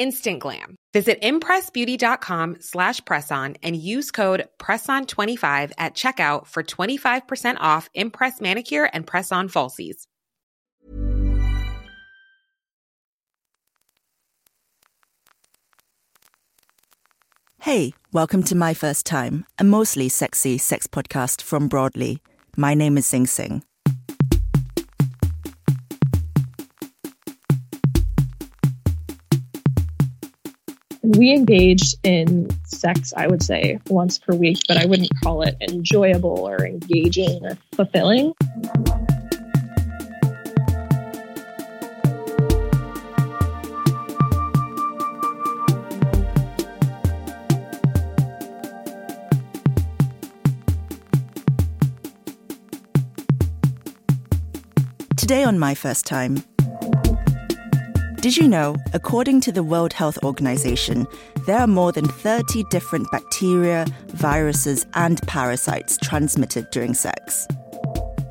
instant glam. Visit impressbeauty.com slash presson and use code PRESSON25 at checkout for 25% off Impress Manicure and Press-On Falsies. Hey, welcome to My First Time, a mostly sexy sex podcast from Broadly. My name is Zing Tsjeng. We engaged in sex, I would say, once per week, but I wouldn't call it enjoyable or engaging or fulfilling. Today on My First Time, did you know, according to the World Health Organization, there are more than 30 different bacteria, viruses, and parasites transmitted during sex?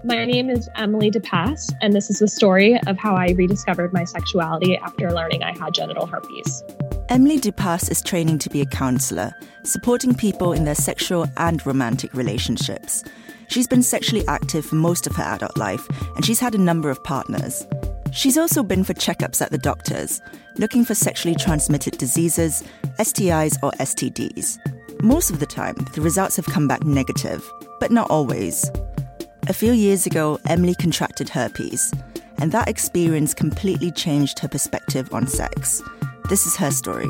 My name is Emily Depasse, and this is the story of how I rediscovered my sexuality after learning I had genital herpes. Emily Depasse is training to be a counselor, supporting people in their sexual and romantic relationships. She's been sexually active for most of her adult life, and she's had a number of partners. She's also been for checkups at the doctors, looking for sexually transmitted diseases, STIs, or STDs. Most of the time, the results have come back negative, but not always. A few years ago, Emily contracted herpes, and that experience completely changed her perspective on sex. This is her story.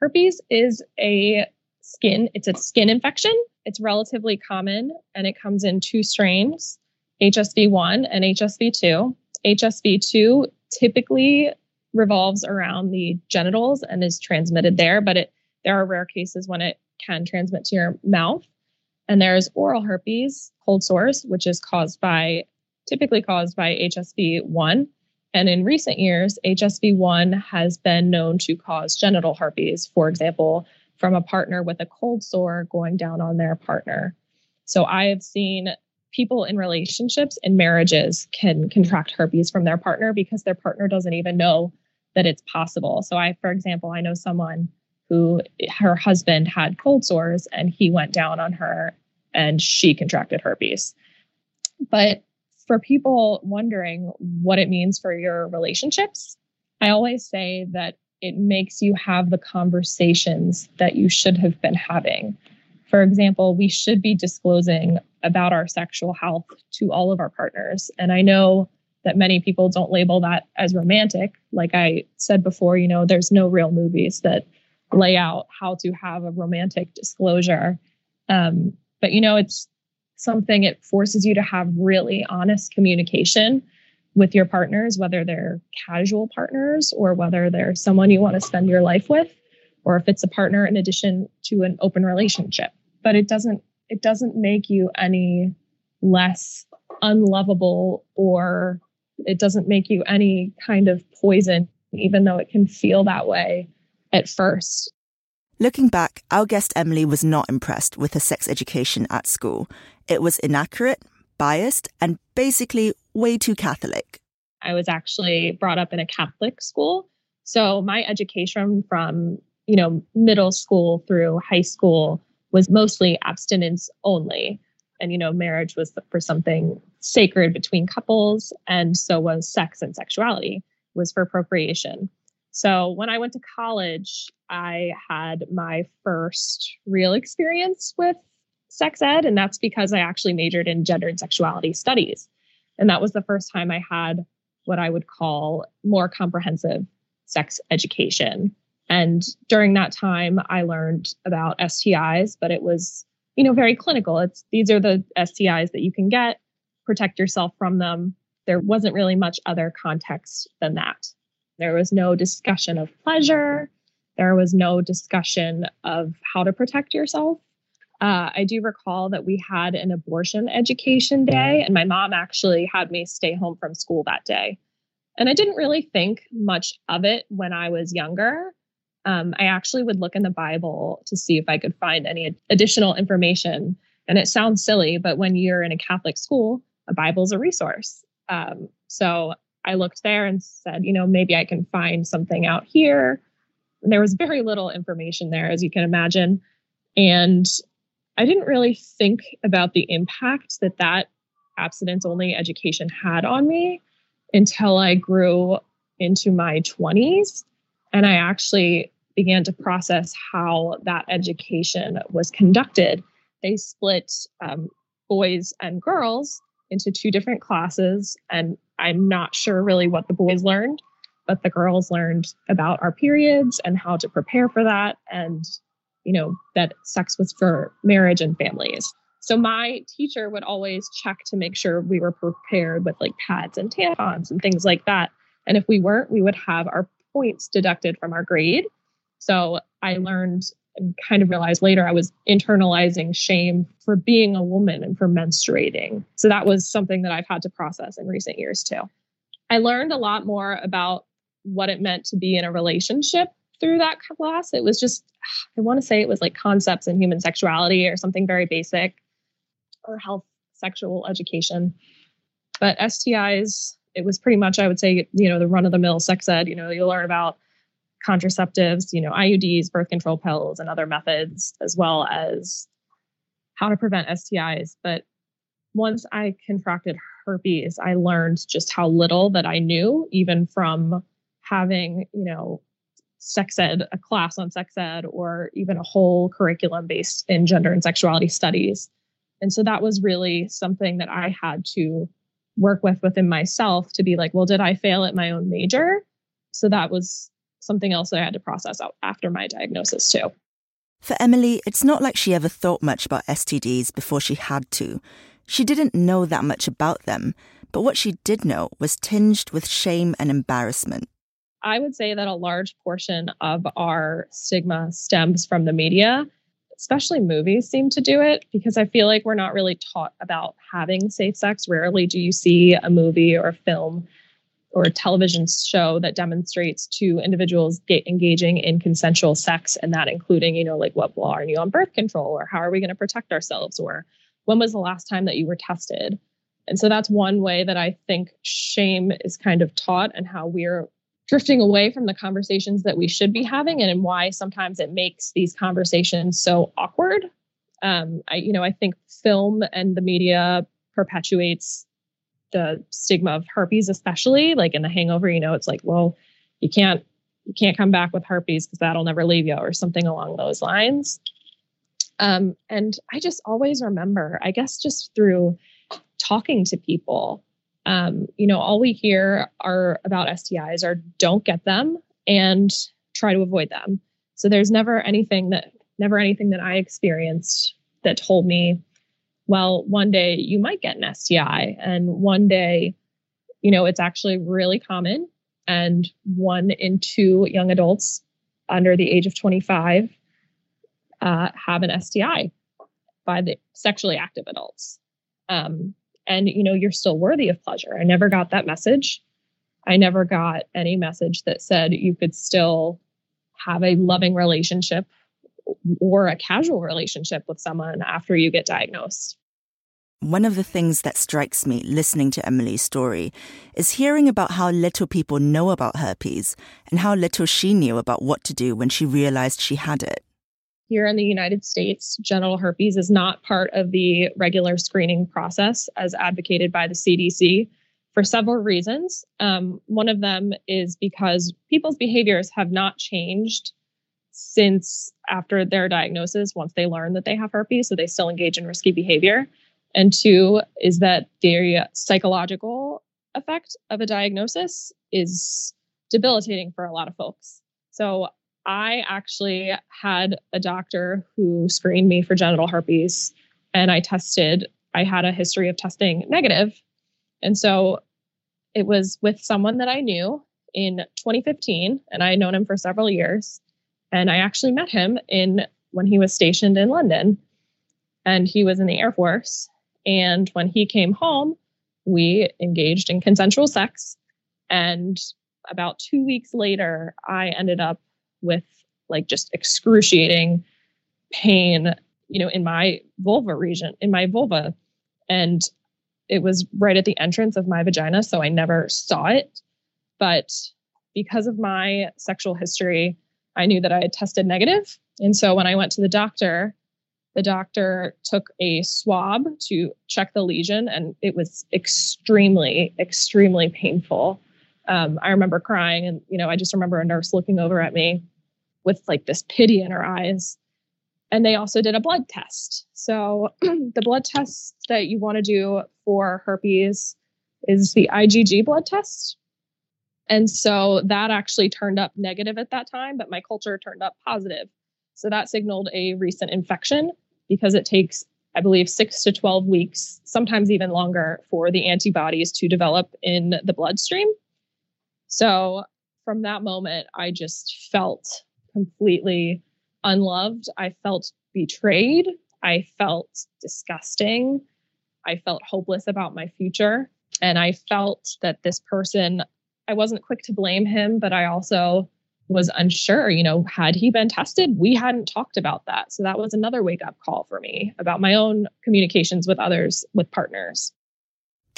Herpes is a skin, it's a skin infection. It's relatively common and it comes in two strains, HSV1 and HSV2. HSV2 typically revolves around the genitals and is transmitted there, but it there are rare cases when it can transmit to your mouth. And there's oral herpes, cold sores, which is caused by typically caused by HSV1 and in recent years, HSV1 has been known to cause genital herpes, for example, from a partner with a cold sore going down on their partner. So I have seen people in relationships and marriages can contract herpes from their partner because their partner doesn't even know that it's possible. So I, for example, I know someone who her husband had cold sores and he went down on her and she contracted herpes. But for people wondering what it means for your relationships, I always say that it makes you have the conversations that you should have been having. For example, we should be disclosing about our sexual health to all of our partners. And I know that many people don't label that as romantic. Like I said before, you know, there's no real movies that lay out how to have a romantic disclosure. Um, but, you know, it's something it forces you to have really honest communication with your partners, whether they're casual partners or whether they're someone you want to spend your life with, or if it's a partner in addition to an open relationship. But it doesn't it doesn't make you any less unlovable or it doesn't make you any kind of poison, even though it can feel that way at first. Looking back, our guest Emily was not impressed with her sex education at school. It was inaccurate, biased, and basically way too Catholic. I was actually brought up in a Catholic school. So my education from, you know, middle school through high school was mostly abstinence only. And, you know, marriage was for something sacred between couples. And so was sex and sexuality was for procreation. So when I went to college, I had my first real experience with sex ed. And that's because I actually majored in gender and sexuality studies. And that was the first time I had what I would call more comprehensive sex education. And during that time, I learned about STIs, but it was, you know, very clinical. It's these are the STIs that you can get, protect yourself from them. There wasn't really much other context than that. There was no discussion of pleasure. There was no discussion of how to protect yourself. Uh, I do recall that we had an abortion education day, and my mom actually had me stay home from school that day. And I didn't really think much of it when I was younger um, I actually would look in the Bible to see if I could find any additional information. And it sounds silly, but when you're in a Catholic school, a Bible's a resource. Um, so I looked there and said, you know, maybe I can find something out here. And there was very little information there, as you can imagine. And I didn't really think about the impact that that abstinence only education had on me until I grew into my 20s. And I actually began to process how that education was conducted. They split um, boys and girls into two different classes, and I'm not sure really what the boys learned, but the girls learned about our periods and how to prepare for that, and you know that sex was for marriage and families. So my teacher would always check to make sure we were prepared with like pads and tampons and things like that. And if we weren't, we would have our points deducted from our grade. So I learned and kind of realized later I was internalizing shame for being a woman and for menstruating. So that was something that I've had to process in recent years too. I learned a lot more about what it meant to be in a relationship through that class. It was just, I want to say it was like concepts in human sexuality or something very basic or health sexual education. But STIs, it was pretty much, I would say, you know, the run of the mill sex ed. You know, you learn about contraceptives, you know, IUDs, birth control pills, and other methods, as well as how to prevent STIs. But once I contracted herpes, I learned just how little that I knew, even from having, you know, sex ed, a class on sex ed, or even a whole curriculum based in gender and sexuality studies. And so that was really something that I had to work with within myself to be like, well, did I fail at my own major? So that was something else that I had to process out after my diagnosis, too. For Emily, it's not like she ever thought much about STDs before she had to. She didn't know that much about them, but what she did know was tinged with shame and embarrassment. I would say that a large portion of our stigma stems from the media, especially movies seem to do it because I feel like we're not really taught about having safe sex. Rarely do you see a movie or a film or a television show that demonstrates two individuals engaging in consensual sex and that including you know like what well are you on birth control or how are we going to protect ourselves or when was the last time that you were tested and so that's one way that i think shame is kind of taught and how we're drifting away from the conversations that we should be having and why sometimes it makes these conversations so awkward um, i you know i think film and the media perpetuates the stigma of herpes, especially like in the hangover, you know, it's like, well, you can't you can't come back with herpes because that'll never leave you or something along those lines. Um, and I just always remember, I guess, just through talking to people, um, you know, all we hear are about STIs are don't get them and try to avoid them. So there's never anything that, never anything that I experienced that told me, well, one day you might get an STI, and one day, you know, it's actually really common. And one in two young adults under the age of 25 uh, have an STI by the sexually active adults. Um, and you know, you're still worthy of pleasure. I never got that message. I never got any message that said you could still have a loving relationship or a casual relationship with someone after you get diagnosed. One of the things that strikes me listening to Emily's story is hearing about how little people know about herpes and how little she knew about what to do when she realized she had it. Here in the United States, genital herpes is not part of the regular screening process as advocated by the CDC for several reasons. Um, one of them is because people's behaviors have not changed since after their diagnosis, once they learn that they have herpes, so they still engage in risky behavior. And two is that the psychological effect of a diagnosis is debilitating for a lot of folks. So I actually had a doctor who screened me for genital herpes and I tested, I had a history of testing negative. And so it was with someone that I knew in 2015 and I had known him for several years. And I actually met him in when he was stationed in London and he was in the Air Force. And when he came home, we engaged in consensual sex. And about two weeks later, I ended up with like just excruciating pain, you know, in my vulva region, in my vulva. And it was right at the entrance of my vagina. So I never saw it. But because of my sexual history, I knew that I had tested negative. And so when I went to the doctor, the doctor took a swab to check the lesion, and it was extremely, extremely painful um, I remember crying, and you know, I just remember a nurse looking over at me with like this pity in her eyes. And they also did a blood test. So the blood test that you want to do for herpes is the IgG blood test. And so that actually turned up negative at that time, but my culture turned up positive. So that signaled a recent infection because it takes, I believe, six to 12 weeks, sometimes even longer, for the antibodies to develop in the bloodstream. So from that moment, I just felt completely unloved. I felt betrayed. I felt disgusting. I felt hopeless about my future. And I felt that this person, I wasn't quick to blame him, but I also was unsure. You know, had he been tested? We hadn't talked about that. So that was another wake up call for me about my own communications with others, with partners.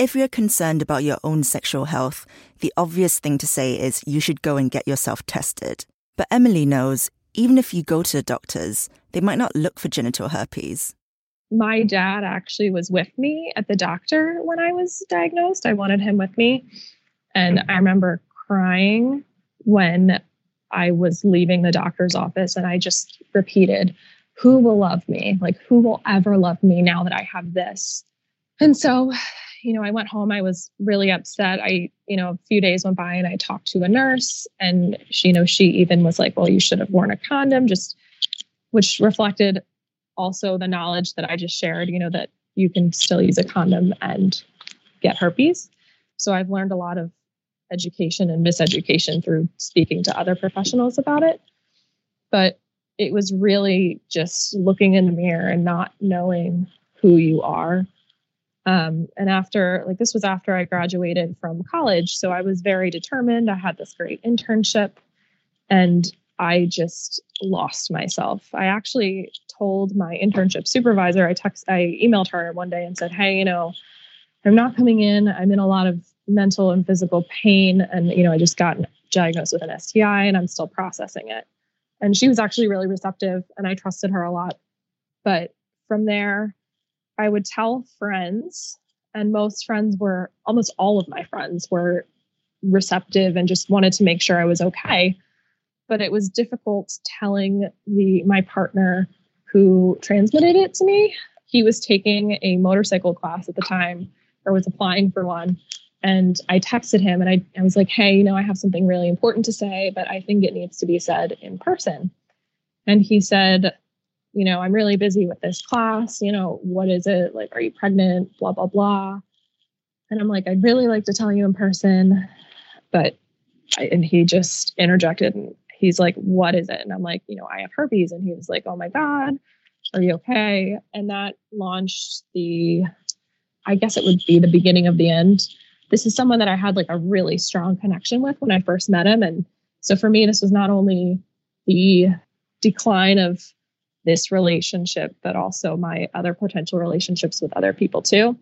If you're concerned about your own sexual health, the obvious thing to say is you should go and get yourself tested. But Emily knows even if you go to the doctors, they might not look for genital herpes. My dad actually was with me at the doctor when I was diagnosed. I wanted him with me. And I remember crying when I was leaving the doctor's office and I just repeated, Who will love me? Like, who will ever love me now that I have this? And so you know, I went home, I was really upset. I, you know, a few days went by and I talked to a nurse and she, you know, she even was like, well, you should have worn a condom, just which reflected also the knowledge that I just shared, you know, that you can still use a condom and get herpes. So I've learned a lot of education and miseducation through speaking to other professionals about it. But it was really just looking in the mirror and not knowing who you are um, and after, like, this was after I graduated from college. So I was very determined. I had this great internship and I just lost myself. I actually told my internship supervisor, I text, I emailed her one day and said, Hey, you know, I'm not coming in. I'm in a lot of mental and physical pain. And, you know, I just got diagnosed with an STI and I'm still processing it. And she was actually really receptive and I trusted her a lot. But from there, I would tell friends, and most friends were almost all of my friends were receptive and just wanted to make sure I was okay. But it was difficult telling the my partner who transmitted it to me. He was taking a motorcycle class at the time or was applying for one. And I texted him and I, I was like, hey, you know, I have something really important to say, but I think it needs to be said in person. And he said, you know, I'm really busy with this class. You know, what is it? Like, are you pregnant? Blah, blah, blah. And I'm like, I'd really like to tell you in person. But, I, and he just interjected and he's like, what is it? And I'm like, you know, I have herpes. And he was like, oh my God, are you okay? And that launched the, I guess it would be the beginning of the end. This is someone that I had like a really strong connection with when I first met him. And so for me, this was not only the decline of this relationship, but also my other potential relationships with other people too.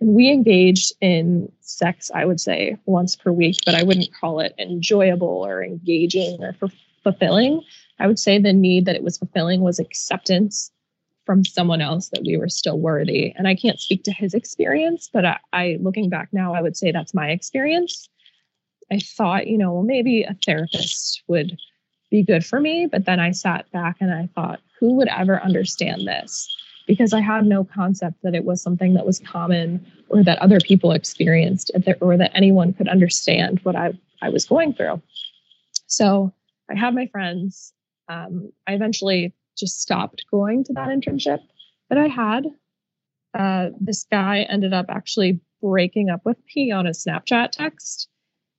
And we engaged in sex, I would say, once per week, but I wouldn't call it enjoyable or engaging or f- fulfilling. I would say the need that it was fulfilling was acceptance from someone else that we were still worthy. And I can't speak to his experience, but I, I looking back now, I would say that's my experience. I thought, you know, well, maybe a therapist would be good for me. But then I sat back and I thought, who would ever understand this? Because I had no concept that it was something that was common or that other people experienced or that anyone could understand what I, I was going through. So I had my friends. Um, I eventually just stopped going to that internship that I had. Uh, this guy ended up actually breaking up with me on a Snapchat text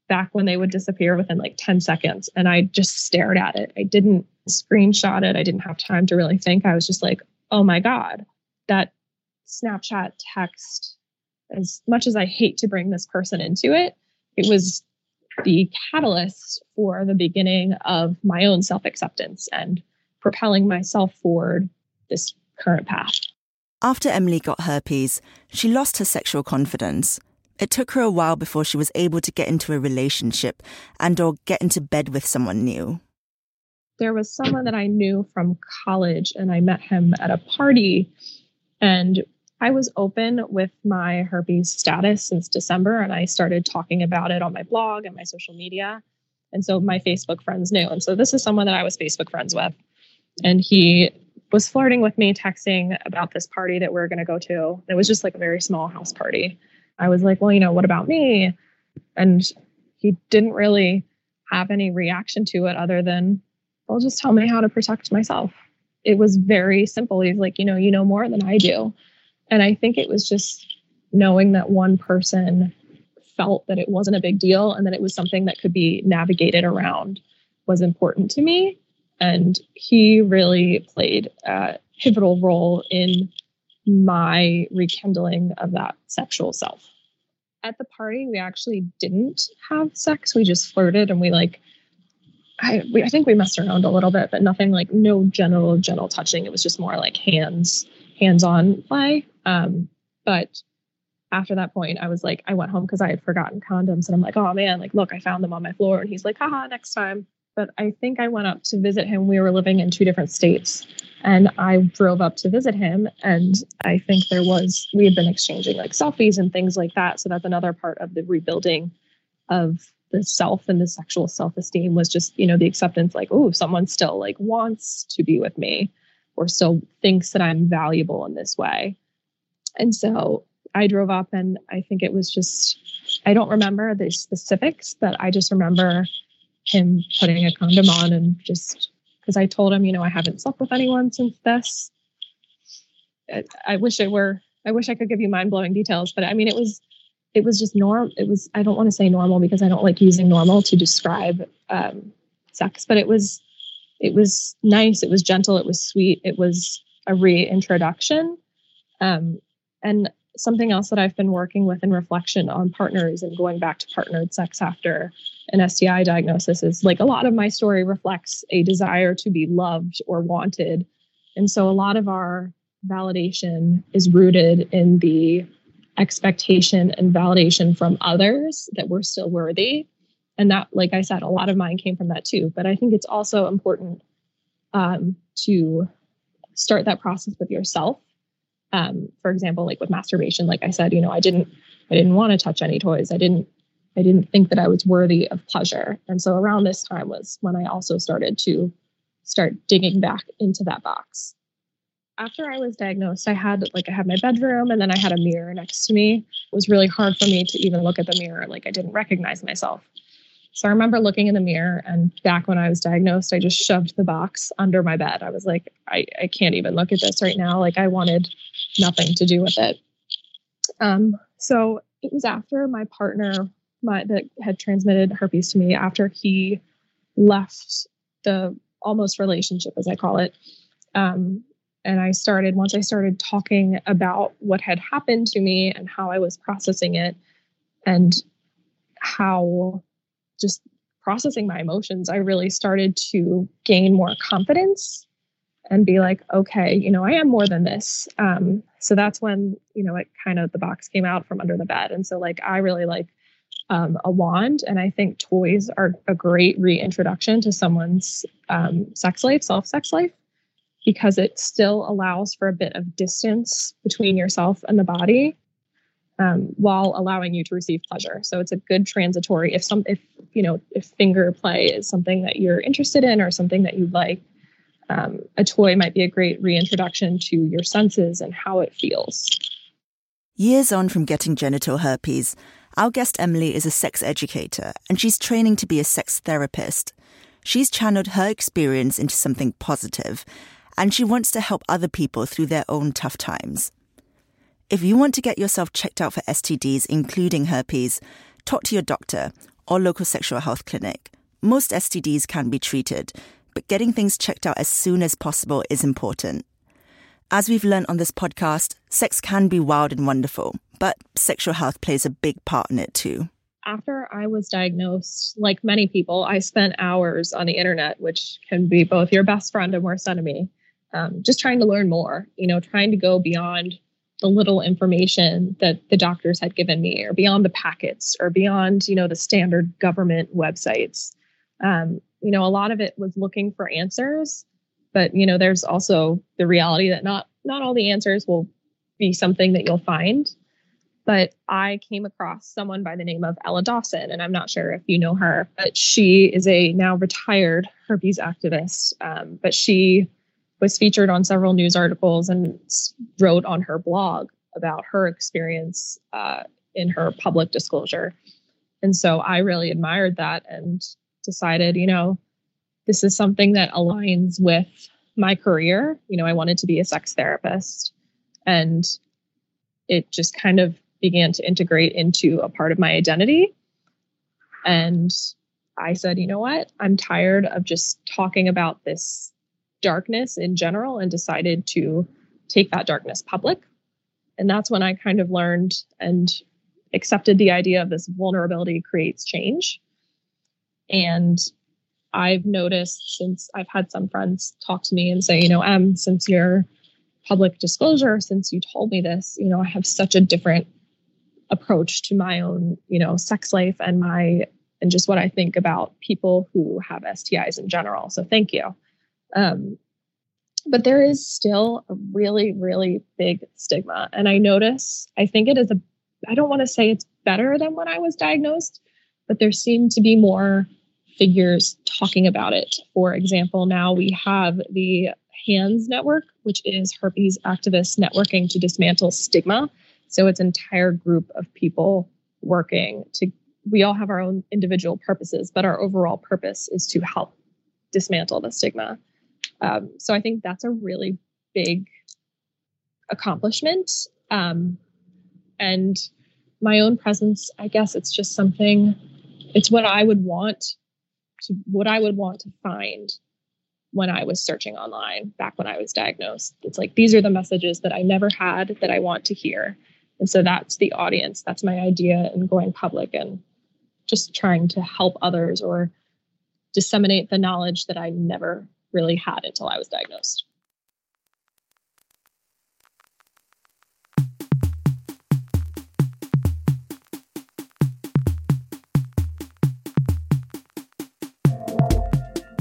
back when they would disappear within like 10 seconds. And I just stared at it. I didn't screenshot it. I didn't have time to really think. I was just like, oh my God, that Snapchat text, as much as I hate to bring this person into it, it was the catalyst for the beginning of my own self acceptance and propelling myself forward this current path. After Emily got herpes, she lost her sexual confidence. It took her a while before she was able to get into a relationship and or get into bed with someone new. There was someone that I knew from college and I met him at a party and I was open with my herpes status since December and I started talking about it on my blog and my social media. And so my Facebook friends knew. And so this is someone that I was Facebook friends with. And he was flirting with me, texting about this party that we are going to go to. It was just like a very small house party. I was like, well, you know, what about me? And he didn't really have any reaction to it other than, well, just tell me how to protect myself. It was very simple. He's like, you know, you know more than I do. And I think it was just knowing that one person felt that it wasn't a big deal and that it was something that could be navigated around was important to me. And he really played a pivotal role in my rekindling of that sexual self. At the party, we actually didn't have sex. We just flirted and we like, I, we, I think we messed around a little bit, but nothing like no genital, gentle touching. It was just more like hands, hands on play. Um, but after that point, I was like, I went home because I had forgotten condoms and I'm like, oh man, like, look, I found them on my floor. And he's like, haha, next time but I think I went up to visit him. We were living in two different states. And I drove up to visit him. And I think there was, we had been exchanging like selfies and things like that. So that's another part of the rebuilding of the self and the sexual self esteem was just, you know, the acceptance like, oh, someone still like wants to be with me or still thinks that I'm valuable in this way. And so I drove up and I think it was just, I don't remember the specifics, but I just remember him putting a condom on and just because I told him, you know, I haven't slept with anyone since this. I, I wish it were, I wish I could give you mind blowing details, but I mean, it was, it was just normal. It was, I don't want to say normal because I don't like using normal to describe um, sex, but it was, it was nice. It was gentle. It was sweet. It was a reintroduction. Um, and something else that I've been working with in reflection on partners and going back to partnered sex after an STI diagnosis is like a lot of my story reflects a desire to be loved or wanted. And so a lot of our validation is rooted in the expectation and validation from others that we're still worthy. And that, like I said, a lot of mine came from that too. But I think it's also important um, to start that process with yourself um, for example like with masturbation like i said you know i didn't i didn't want to touch any toys i didn't i didn't think that i was worthy of pleasure and so around this time was when i also started to start digging back into that box after I was diagnosed, I had like I had my bedroom and then I had a mirror next to me. It was really hard for me to even look at the mirror. Like I didn't recognize myself. So I remember looking in the mirror and back when I was diagnosed, I just shoved the box under my bed. I was like, I, I can't even look at this right now. Like I wanted nothing to do with it. Um, so it was after my partner my that had transmitted herpes to me after he left the almost relationship as I call it. Um, and I started once I started talking about what had happened to me and how I was processing it and how just processing my emotions, I really started to gain more confidence and be like, okay, you know, I am more than this. Um, so that's when, you know, it kind of the box came out from under the bed. And so, like, I really like um, a wand. And I think toys are a great reintroduction to someone's um, sex life, self sex life, because it still allows for a bit of distance between yourself and the body um, while allowing you to receive pleasure. So it's a good transitory. If some, if you know, if finger play is something that you're interested in or something that you like, um, a toy might be a great reintroduction to your senses and how it feels. Years on from getting genital herpes, our guest Emily is a sex educator and she's training to be a sex therapist. She's channeled her experience into something positive, and she wants to help other people through their own tough times. If you want to get yourself checked out for STDs, including herpes, talk to your doctor or local sexual health clinic. Most STDs can be treated, but getting things checked out as soon as possible is important. As we've learned on this podcast, sex can be wild and wonderful, but sexual health plays a big part in it too. After I was diagnosed, like many people, I spent hours on the internet, which can be both your best friend and worst enemy, um, just trying to learn more, you know, trying to go beyond the little information that the doctors had given me or beyond the packets or beyond you know the standard government websites. Um, you know a lot of it was looking for answers but you know there's also the reality that not not all the answers will be something that you'll find. But i came across someone by the name of ella dawson and i'm not sure if you know her but she is a now retired herpes activist. Um, but she was featured on several news articles and wrote on her blog about her experience uh, in her public disclosure. And so I really admired that and decided, you know, this is something that aligns with my career. You know, I wanted to be a sex therapist. And it just kind of began to integrate into a part of my identity. And I said, you know what? I'm tired of just talking about this darkness in general and decided to take that darkness public. And that's when I kind of learned and accepted the idea of this vulnerability creates change. And I've noticed since I've had some friends talk to me and say, you know, Em, since your public disclosure, since you told me this, you know, I have such a different approach to my own, you know, sex life and my and just what I think about people who have STIs in general. So thank you. Um, but there is still a really, really big stigma. And I notice, I think it is a, I don't want to say it's better than when I was diagnosed, but there seem to be more figures talking about it. For example, now we have the HANDS network, which is herpes activists networking to dismantle stigma. So it's an entire group of people working to, we all have our own individual purposes, but our overall purpose is to help dismantle the stigma. Um, so I think that's a really big accomplishment. Um, and my own presence, I guess it's just something, it's what I would want to, what I would want to find when I was searching online back when I was diagnosed. It's like, these are the messages that I never had that I want to hear. And so that's the audience. That's my idea in going public and just trying to help others or disseminate the knowledge that I never really had until I was diagnosed.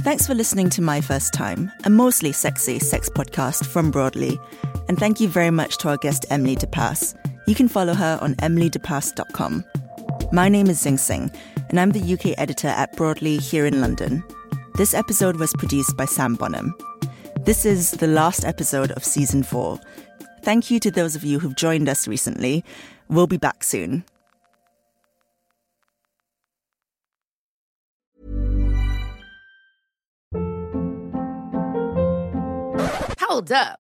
Thanks for listening to My First Time, a mostly sexy sex podcast from Broadly. And thank you very much to our guest, Emily Depasse. You can follow her on emilydepasse.com. My name is Zing Tsjeng, and I'm the UK editor at Broadly here in London. This episode was produced by Sam Bonham. This is the last episode of season four. Thank you to those of you who've joined us recently. We'll be back soon. Hold up.